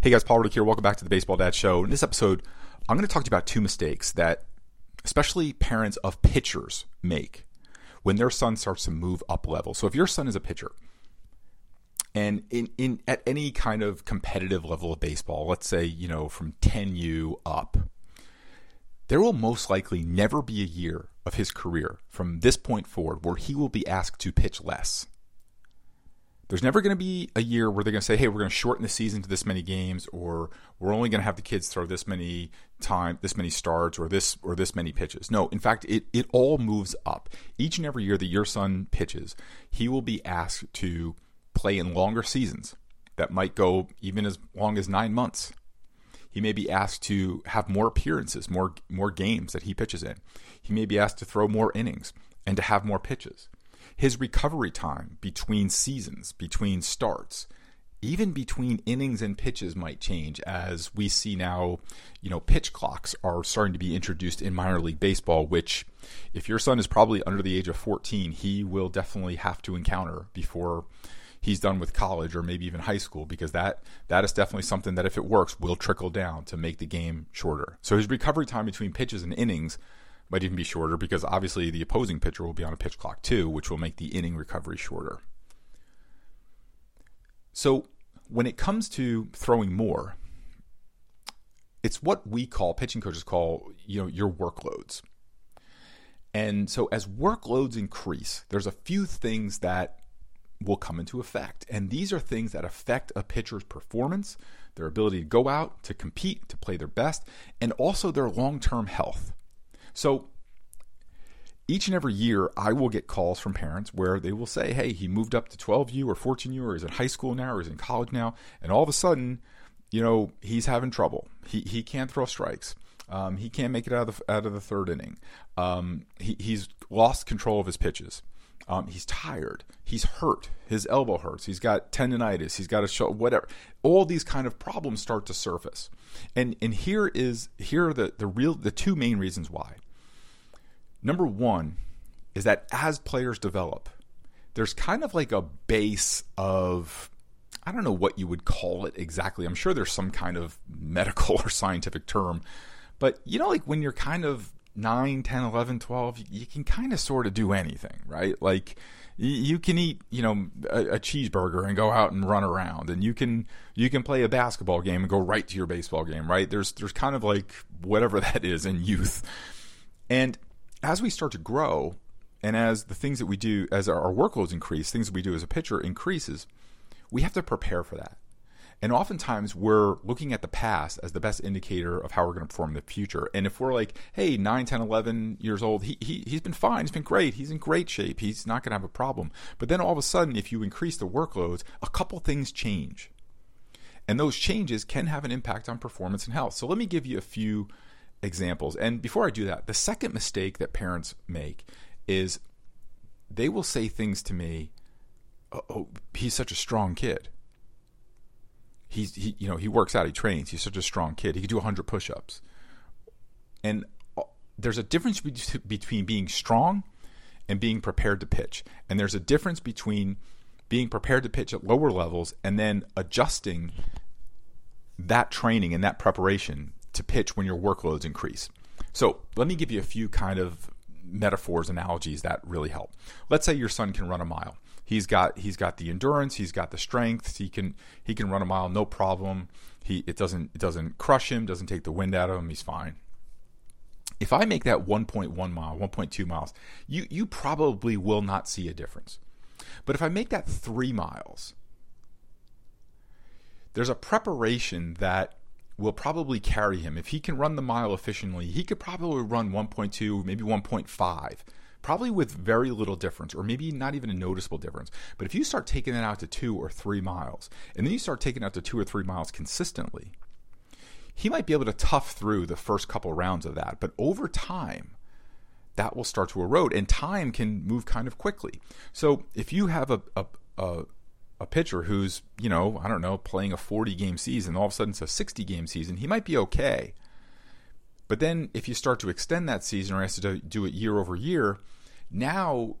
Hey guys, Paul Reddick here. Welcome back to the Baseball Dad Show. In this episode, I'm going to talk to you about two mistakes that especially parents of pitchers make when their son starts to move up level. So if your son is a pitcher and in, in at any kind of competitive level of baseball, let's say, you know, from 10U up, there will most likely never be a year of his career from this point forward where he will be asked to pitch less. There's never going to be a year where they're going to say, "Hey, we're going to shorten the season to this many games," or "We're only going to have the kids throw this many time, this many starts, or this or this many pitches." No, in fact, it it all moves up. Each and every year that your son pitches, he will be asked to play in longer seasons that might go even as long as nine months. He may be asked to have more appearances, more more games that he pitches in. He may be asked to throw more innings and to have more pitches his recovery time between seasons, between starts, even between innings and pitches might change as we see now, you know, pitch clocks are starting to be introduced in minor league baseball, which if your son is probably under the age of 14, he will definitely have to encounter before he's done with college or maybe even high school because that that is definitely something that if it works will trickle down to make the game shorter. So his recovery time between pitches and innings might even be shorter because obviously the opposing pitcher will be on a pitch clock too, which will make the inning recovery shorter. So when it comes to throwing more, it's what we call pitching coaches call, you know, your workloads. And so as workloads increase, there's a few things that will come into effect. And these are things that affect a pitcher's performance, their ability to go out, to compete, to play their best, and also their long-term health. So each and every year, I will get calls from parents where they will say, Hey, he moved up to 12U or 14U, or he's in high school now, or he's in college now. And all of a sudden, you know, he's having trouble. He, he can't throw strikes. Um, he can't make it out of the, out of the third inning. Um, he, he's lost control of his pitches. Um, he's tired. He's hurt. His elbow hurts. He's got tendonitis. He's got a show, whatever. All these kind of problems start to surface. And and here is here are the, the real the two main reasons why. Number one is that as players develop, there's kind of like a base of I don't know what you would call it exactly. I'm sure there's some kind of medical or scientific term. But you know, like when you're kind of 9, 10, 11, 12, you can kind of sort of do anything, right? Like you can eat, you know, a, a, cheeseburger and go out and run around, and you can you can play a basketball game and go right to your baseball game, right? There's there's kind of like whatever that is in youth, and as we start to grow and as the things that we do, as our, workloads increase, things that we do as a pitcher increases, we have to prepare for that. And oftentimes we're looking at the past as the best indicator of how we're going to perform in the future. And if we're like, hey, 9, 10, 11 years old, he, he, he's been fine. He's been great. He's in great shape. He's not going to have a problem. But then all of a sudden, if you increase the workloads, a couple things change. And those changes can have an impact on performance and health. So let me give you a few examples. And before I do that, the second mistake that parents make is they will say things to me, "Oh, oh he's such a strong kid. He's he, you know, he works out, he trains. He's such a strong kid. He can do 100 push-ups." And uh, there's a difference between being strong and being prepared to pitch. And there's a difference between being prepared to pitch at lower levels and then adjusting that training and that preparation to pitch when your workloads increase. So let me give you a few kind of metaphors, analogies that really help. Let's say your son can run a mile. He's got he's got the endurance, he's got the strength. He can he can run a mile no problem. He it doesn't it doesn't crush him, doesn't take the wind out of him. He's fine. If I make that 1.1 mile, 1.2 miles, you you probably will not see a difference. But if I make that 3 miles, there's a preparation that will probably carry him. If he can run the mile efficiently, he could probably run 1.2, maybe 1.5, probably with very little difference, or maybe not even a noticeable difference. But if you start taking that out to two or three miles, and then you start taking out to two or three miles consistently, he might be able to tough through the first couple rounds of that. But over time, that will start to erode, and time can move kind of quickly. So if you have a, a, a a pitcher who's, you know, I don't know, playing a 40 game season, all of a sudden it's a 60 game season, he might be okay. But then if you start to extend that season or has to do it year over year, now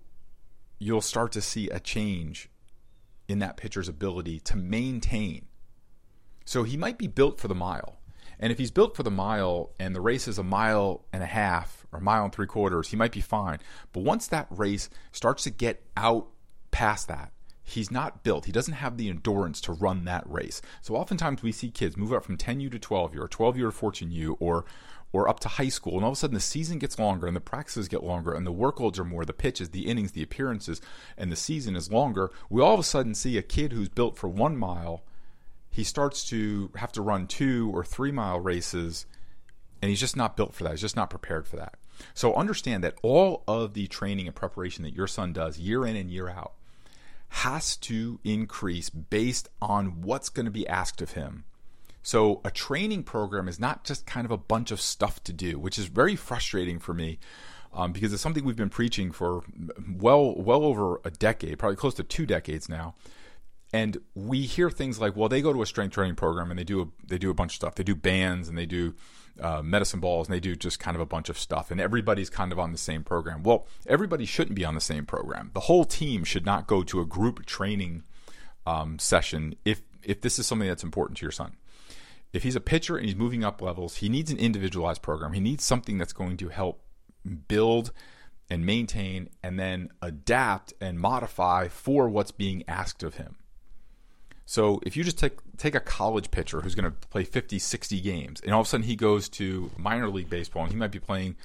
you'll start to see a change in that pitcher's ability to maintain. So he might be built for the mile. And if he's built for the mile and the race is a mile and a half or a mile and three quarters, he might be fine. But once that race starts to get out past that, he's not built. He doesn't have the endurance to run that race. So oftentimes we see kids move up from 10U to 12U or 12U to 14U or or up to high school, and all of a sudden the season gets longer and the practices get longer and the workloads are more, the pitches, the innings, the appearances, and the season is longer. We all of a sudden see a kid who's built for one mile he starts to have to run two or three mile races, and he's just not built for that. He's just not prepared for that. So understand that all of the training and preparation that your son does year in and year out has to increase based on what's going to be asked of him. So a training program is not just kind of a bunch of stuff to do, which is very frustrating for me. Um, because it's something we've been preaching for well well over a decade, probably close to two decades now and we hear things like, well, they go to a strength training program and they do a, they do a bunch of stuff. They do bands and they do uh, medicine balls and they do just kind of a bunch of stuff. And everybody's kind of on the same program. Well, everybody shouldn't be on the same program. The whole team should not go to a group training um, session if if this is something that's important to your son. If he's a pitcher and he's moving up levels, he needs an individualized program. He needs something that's going to help build and maintain and then adapt and modify for what's being asked of him. So if you just take take a college pitcher who's going to play 50, 60 games, and all of a sudden he goes to minor league baseball and he might be playing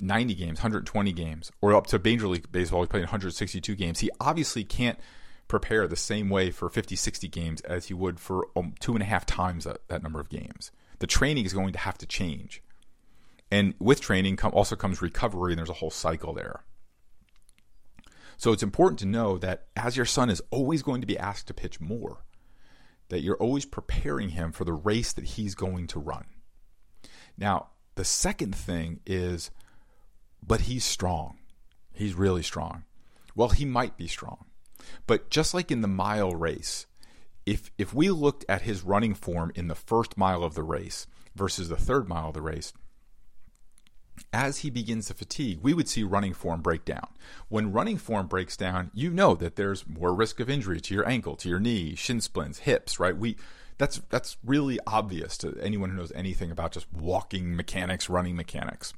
90 games, 120 games, or up to major league baseball, he's playing 162 games. He obviously can't prepare the same way for 50, 60 games as he would for um, two and a half times that, that number of games. The training is going to have to change. And with training also comes recovery, and there's a whole cycle there. So it's important to know that as your son is always going to be asked to pitch more, that you're always preparing him for the race that he's going to run. Now, the second thing is, but he's strong. He's really strong. Well, he might be strong. But just like in the mile race, if if we looked at his running form in the first mile of the race versus the third mile of the race, as he begins to fatigue, we would see running form break down. When running form breaks down, you know that there's more risk of injury to your ankle, to your knee, shin splints, hips, right? We that's that's really obvious to anyone who knows anything about just walking mechanics, running mechanics.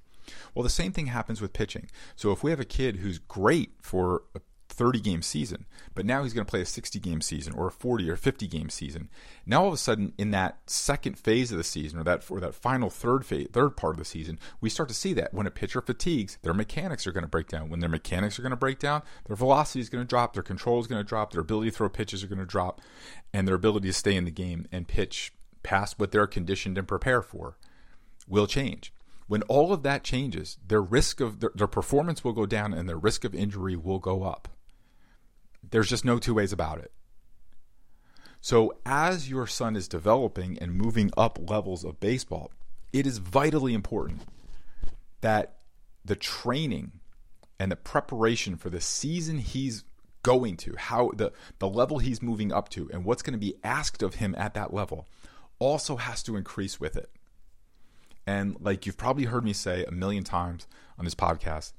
Well, the same thing happens with pitching. So if we have a kid who's great for a 30 game season, but now he's going to play a 60 game season or a 40 or 50 game season. Now all of a sudden in that second phase of the season or that or that final third phase, third part of the season, we start to see that when a pitcher fatigues, their mechanics are going to break down. When their mechanics are going to break down, their velocity is going to drop, their control is going to drop, their ability to throw pitches are going to drop, and their ability to stay in the game and pitch past what they're conditioned and prepared for will change when all of that changes, their risk of their, their, performance will go down and their risk of injury will go up. There's just no two ways about it. So, as your son is developing and moving up levels of baseball, it is vitally important that the training and the preparation for the season he's going to, how the, the level he's moving up to, and what's going to be asked of him at that level also has to increase with it. And like you've probably heard me say a million times on this podcast,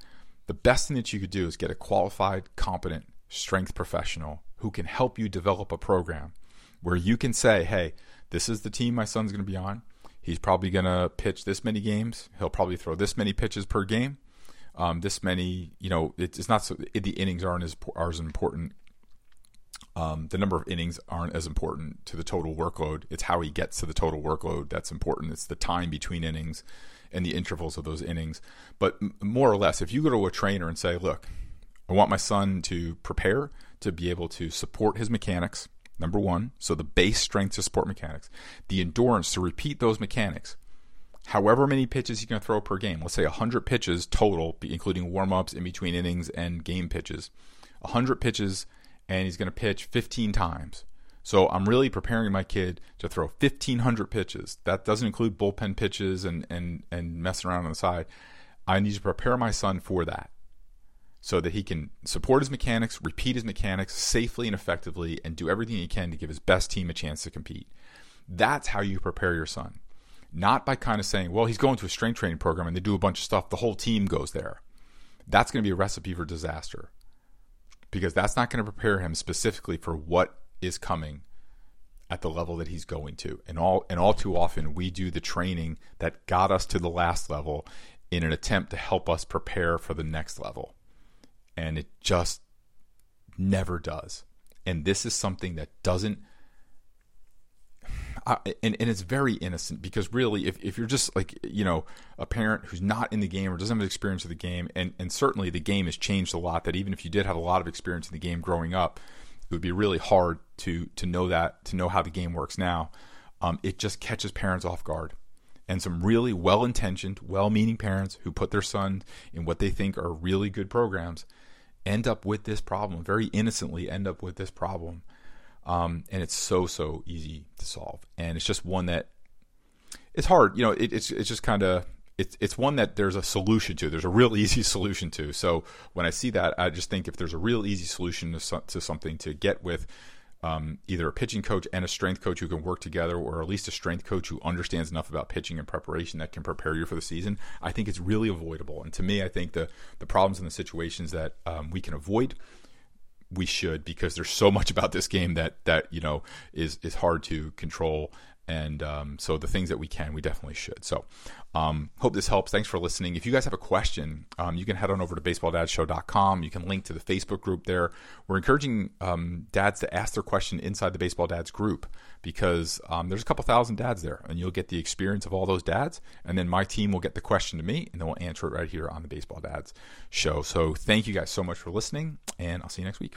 the best thing that you could do is get a qualified, competent strength professional who can help you develop a program where you can say, hey, this is the team my son's going to be on. He's probably going to pitch this many games. He'll probably throw this many pitches per game. Um, this many, you know, it's not so the innings aren't as, are as important. Um, the number of innings aren't as important to the total workload. It's how he gets to the total workload that's important. It's the time between innings and the intervals of those innings. But more or less, if you go to a trainer and say, look, I want my son to prepare to be able to support his mechanics, number one. So the base strength to support mechanics, the endurance to repeat those mechanics. However many pitches he can throw per game, let's say 100 pitches total, including warm ups in between innings and game pitches. 100 pitches, and he's going to pitch 15 times. So I'm really preparing my kid to throw 1,500 pitches. That doesn't include bullpen pitches and, and, and messing around on the side. I need to prepare my son for that so that he can support his mechanics, repeat his mechanics safely and effectively, and do everything he can to give his best team a chance to compete. That's how you prepare your son. Not by kind of saying, well, he's going to a strength training program and they do a bunch of stuff, the whole team goes there. That's going to be a recipe for disaster because that's not going to prepare him specifically for what is coming at the level that he's going to. And all and all too often we do the training that got us to the last level in an attempt to help us prepare for the next level. And it just never does. And this is something that doesn't I, and, and it's very innocent because really if, if you're just like you know a parent who's not in the game or doesn't have experience of the game and, and certainly the game has changed a lot that even if you did have a lot of experience in the game growing up it would be really hard to to know that to know how the game works now. Um, it just catches parents off guard, and some really well-intentioned, well-meaning parents who put their son in what they think are really good programs end up with this problem. Very innocently, end up with this problem, um, and it's so so easy to solve. And it's just one that it's hard. You know, it, it's it's just kind of it's it's one that there's a solution to. There's a real easy solution to. So when I see that, I just think if there's a real easy solution to, to something to get with um, either a pitching coach and a strength coach who can work together, or at least a strength coach who understands enough about pitching and preparation that can prepare you for the season, I think it's really avoidable. And to me, I think the the problems and the situations that um, we can avoid we should because there's so much about this game that that you know is is hard to control and um, so the things that we can, we definitely should. So um, hope this helps. Thanks for listening. If you guys have a question, um, you can head on over to baseballdadsshow.com. You can link to the Facebook group there. We're encouraging um, dads to ask their question inside the Baseball Dads group because um, there's a couple thousand dads there, and you'll get the experience of all those dads. And then my team will get the question to me, and then we'll answer it right here on the Baseball Dads show. So thank you guys so much for listening, and I'll see you next week.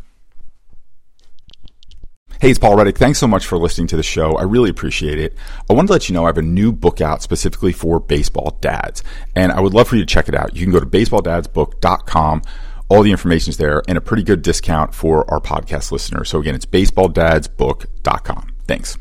Hey, it's Paul Reddick. Thanks so much for listening to the show. I really appreciate it. I wanted to let you know I have a new book out specifically for baseball dads, and I would love for you to check it out. You can go to baseballdadsbook.com. All the information is there and a pretty good discount for our podcast listeners. So again, it's baseballdadsbook.com. Thanks.